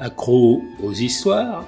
Accro aux histoires,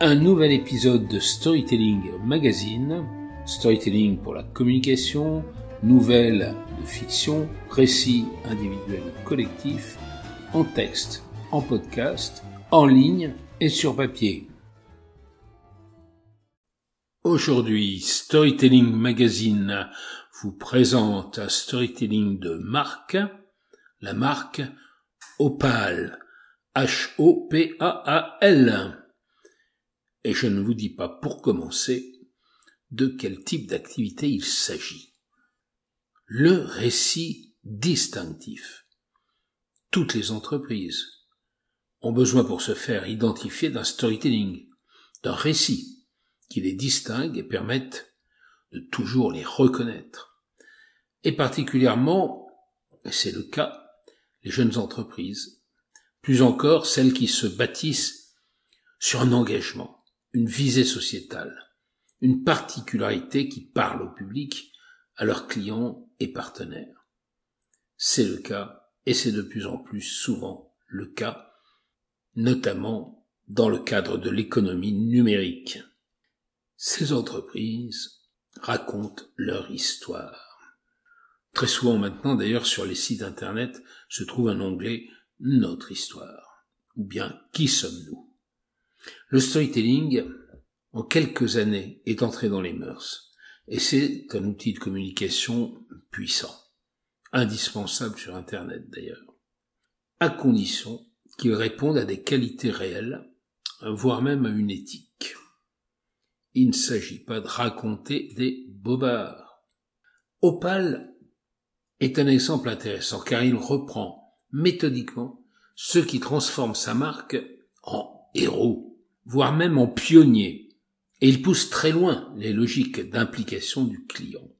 un nouvel épisode de Storytelling Magazine, Storytelling pour la communication, nouvelles de fiction, récits individuels collectifs, en texte, en podcast, en ligne et sur papier. Aujourd'hui, Storytelling Magazine vous présente un storytelling de marque, la marque Opal H-O-P-A-A-L. Et je ne vous dis pas pour commencer de quel type d'activité il s'agit. Le récit distinctif. Toutes les entreprises ont besoin pour se faire identifier d'un storytelling, d'un récit qui les distingue et permette de toujours les reconnaître. Et particulièrement, c'est le cas, les jeunes entreprises plus encore celles qui se bâtissent sur un engagement, une visée sociétale, une particularité qui parle au public, à leurs clients et partenaires. C'est le cas, et c'est de plus en plus souvent le cas, notamment dans le cadre de l'économie numérique. Ces entreprises racontent leur histoire. Très souvent maintenant, d'ailleurs, sur les sites Internet se trouve un onglet notre histoire, ou bien qui sommes-nous? Le storytelling, en quelques années, est entré dans les mœurs, et c'est un outil de communication puissant, indispensable sur Internet d'ailleurs, à condition qu'il réponde à des qualités réelles, voire même à une éthique. Il ne s'agit pas de raconter des bobards. Opal est un exemple intéressant car il reprend méthodiquement ce qui transforme sa marque en héros, voire même en pionnier, et il pousse très loin les logiques d'implication du client.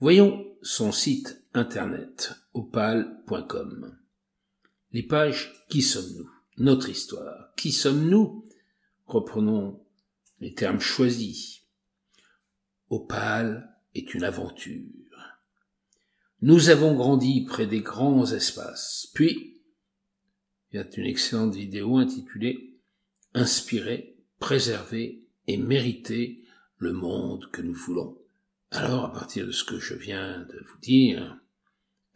Voyons son site internet opal.com. Les pages Qui sommes-nous? Notre histoire. Qui sommes-nous? Reprenons les termes choisis. Opal est une aventure. Nous avons grandi près des grands espaces. Puis, il y a une excellente vidéo intitulée Inspirer, préserver et mériter le monde que nous voulons. Alors, à partir de ce que je viens de vous dire,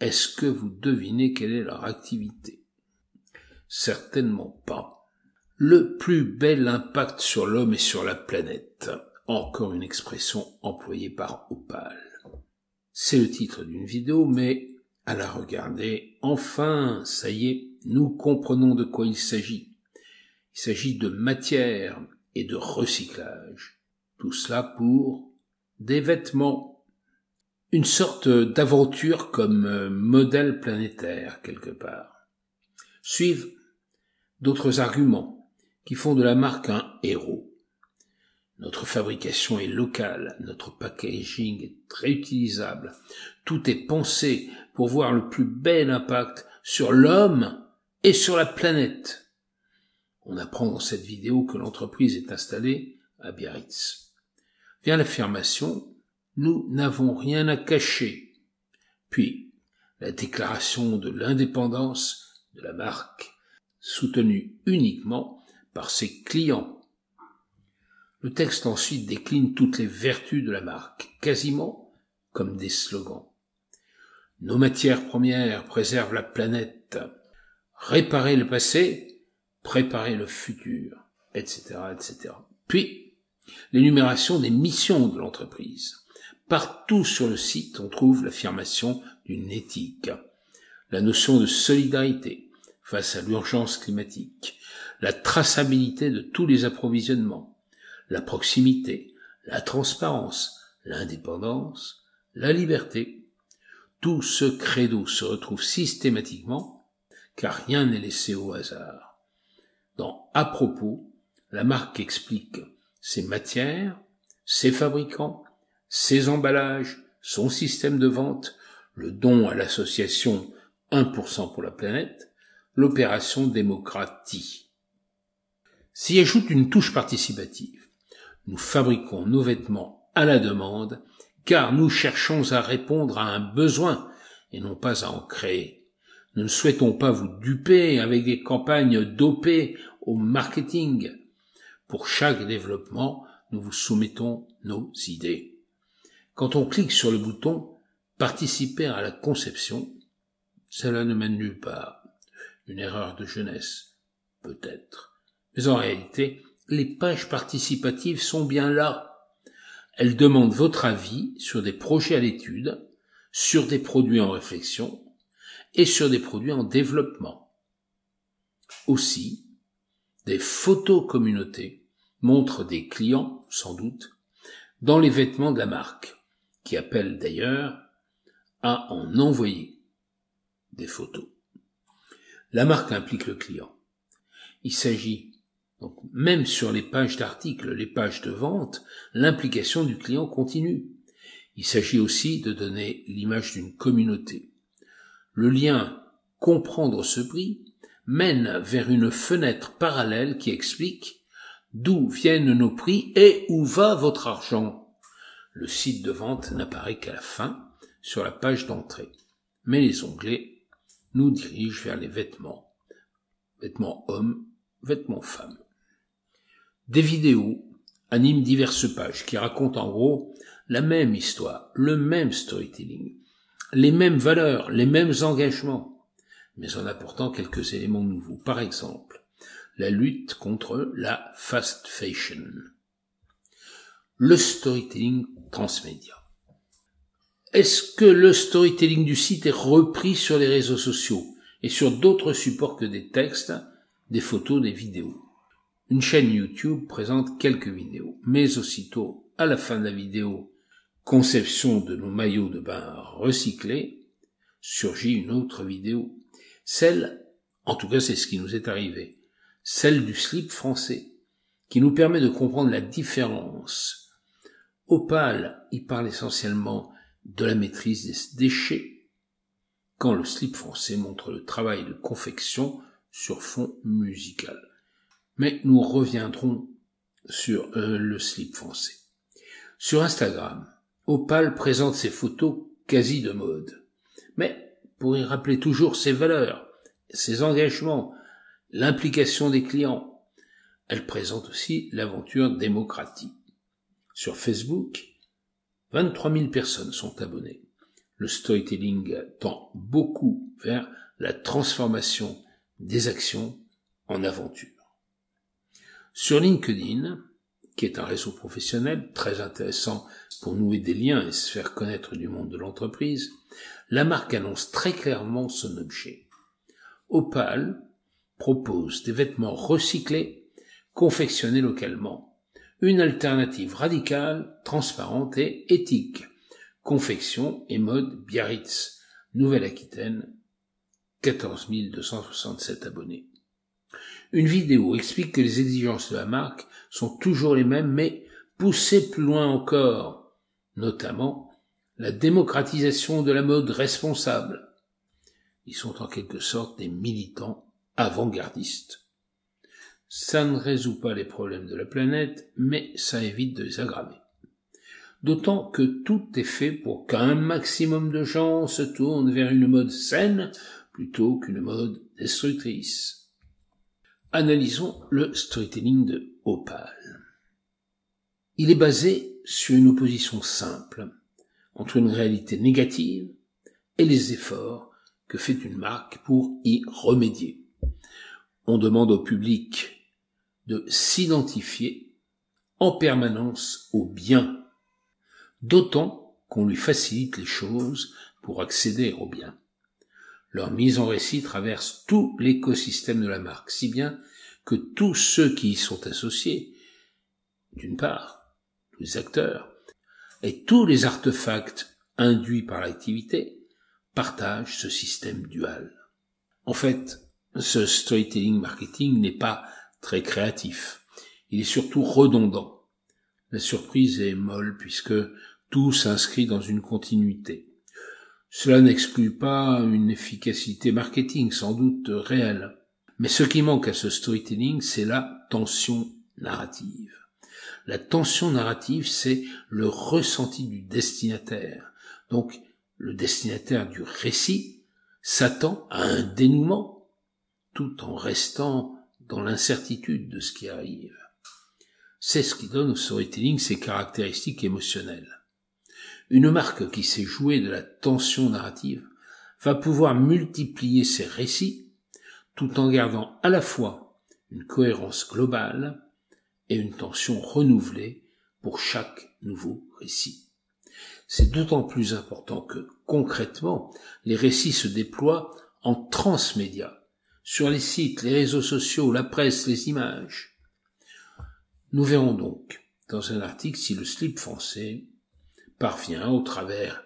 est-ce que vous devinez quelle est leur activité? Certainement pas. Le plus bel impact sur l'homme et sur la planète. Encore une expression employée par Opal. C'est le titre d'une vidéo, mais à la regarder, enfin, ça y est, nous comprenons de quoi il s'agit. Il s'agit de matière et de recyclage. Tout cela pour des vêtements. Une sorte d'aventure comme euh, modèle planétaire quelque part. Suivent d'autres arguments qui font de la marque un héros. Notre fabrication est locale, notre packaging est réutilisable. Tout est pensé pour voir le plus bel impact sur l'homme et sur la planète. On apprend dans cette vidéo que l'entreprise est installée à Biarritz. Vient l'affirmation Nous n'avons rien à cacher. Puis, la déclaration de l'indépendance de la marque, soutenue uniquement par ses clients le texte ensuite décline toutes les vertus de la marque, quasiment comme des slogans. Nos matières premières préservent la planète. Réparer le passé, préparer le futur, etc., etc. Puis, l'énumération des missions de l'entreprise. Partout sur le site, on trouve l'affirmation d'une éthique, la notion de solidarité face à l'urgence climatique, la traçabilité de tous les approvisionnements, la proximité, la transparence, l'indépendance, la liberté. Tout ce credo se retrouve systématiquement, car rien n'est laissé au hasard. Dans À propos, la marque explique ses matières, ses fabricants, ses emballages, son système de vente, le don à l'association 1% pour la planète, l'opération démocratie. S'y ajoute une touche participative. Nous fabriquons nos vêtements à la demande, car nous cherchons à répondre à un besoin et non pas à en créer. Nous ne souhaitons pas vous duper avec des campagnes dopées au marketing. Pour chaque développement, nous vous soumettons nos idées. Quand on clique sur le bouton Participer à la conception, cela ne mène nulle part. Une erreur de jeunesse, peut-être. Mais en réalité, les pages participatives sont bien là. Elles demandent votre avis sur des projets à l'étude, sur des produits en réflexion et sur des produits en développement. Aussi, des photos communautés montrent des clients, sans doute, dans les vêtements de la marque, qui appellent d'ailleurs à en envoyer des photos. La marque implique le client. Il s'agit donc même sur les pages d'articles, les pages de vente, l'implication du client continue. Il s'agit aussi de donner l'image d'une communauté. Le lien comprendre ce prix mène vers une fenêtre parallèle qui explique d'où viennent nos prix et où va votre argent. Le site de vente n'apparaît qu'à la fin sur la page d'entrée. Mais les onglets nous dirigent vers les vêtements. Vêtements hommes, vêtements femmes. Des vidéos animent diverses pages qui racontent en gros la même histoire, le même storytelling, les mêmes valeurs, les mêmes engagements, mais en apportant quelques éléments nouveaux. Par exemple, la lutte contre la fast fashion. Le storytelling transmédia. Est-ce que le storytelling du site est repris sur les réseaux sociaux et sur d'autres supports que des textes, des photos, des vidéos? Une chaîne YouTube présente quelques vidéos, mais aussitôt, à la fin de la vidéo, conception de nos maillots de bain recyclés, surgit une autre vidéo. Celle, en tout cas c'est ce qui nous est arrivé, celle du slip français, qui nous permet de comprendre la différence. Opal y parle essentiellement de la maîtrise des déchets, quand le slip français montre le travail de confection sur fond musical. Mais nous reviendrons sur euh, le slip français. Sur Instagram, Opal présente ses photos quasi de mode. Mais pour y rappeler toujours ses valeurs, ses engagements, l'implication des clients, elle présente aussi l'aventure démocratique. Sur Facebook, 23 000 personnes sont abonnées. Le storytelling tend beaucoup vers la transformation des actions en aventure. Sur LinkedIn, qui est un réseau professionnel très intéressant pour nouer des liens et se faire connaître du monde de l'entreprise, la marque annonce très clairement son objet. Opal propose des vêtements recyclés, confectionnés localement. Une alternative radicale, transparente et éthique. Confection et mode Biarritz, Nouvelle-Aquitaine, 14 267 abonnés. Une vidéo explique que les exigences de la marque sont toujours les mêmes, mais poussées plus loin encore, notamment la démocratisation de la mode responsable. Ils sont en quelque sorte des militants avant-gardistes. Ça ne résout pas les problèmes de la planète, mais ça évite de les aggraver. D'autant que tout est fait pour qu'un maximum de gens se tournent vers une mode saine plutôt qu'une mode destructrice. Analysons le storytelling de Opal. Il est basé sur une opposition simple entre une réalité négative et les efforts que fait une marque pour y remédier. On demande au public de s'identifier en permanence au bien, d'autant qu'on lui facilite les choses pour accéder au bien. Leur mise en récit traverse tout l'écosystème de la marque, si bien que tous ceux qui y sont associés, d'une part, les acteurs, et tous les artefacts induits par l'activité, partagent ce système dual. En fait, ce storytelling marketing n'est pas très créatif. Il est surtout redondant. La surprise est molle puisque tout s'inscrit dans une continuité. Cela n'exclut pas une efficacité marketing sans doute réelle. Mais ce qui manque à ce storytelling, c'est la tension narrative. La tension narrative, c'est le ressenti du destinataire. Donc, le destinataire du récit, s'attend à un dénouement tout en restant dans l'incertitude de ce qui arrive. C'est ce qui donne au storytelling ses caractéristiques émotionnelles. Une marque qui sait jouer de la tension narrative va pouvoir multiplier ses récits tout en gardant à la fois une cohérence globale et une tension renouvelée pour chaque nouveau récit. C'est d'autant plus important que, concrètement, les récits se déploient en transmédia, sur les sites, les réseaux sociaux, la presse, les images. Nous verrons donc dans un article si le slip français parvient, au travers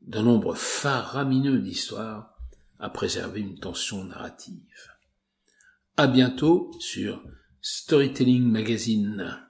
d'un nombre faramineux d'histoires, à préserver une tension narrative. À bientôt sur Storytelling Magazine.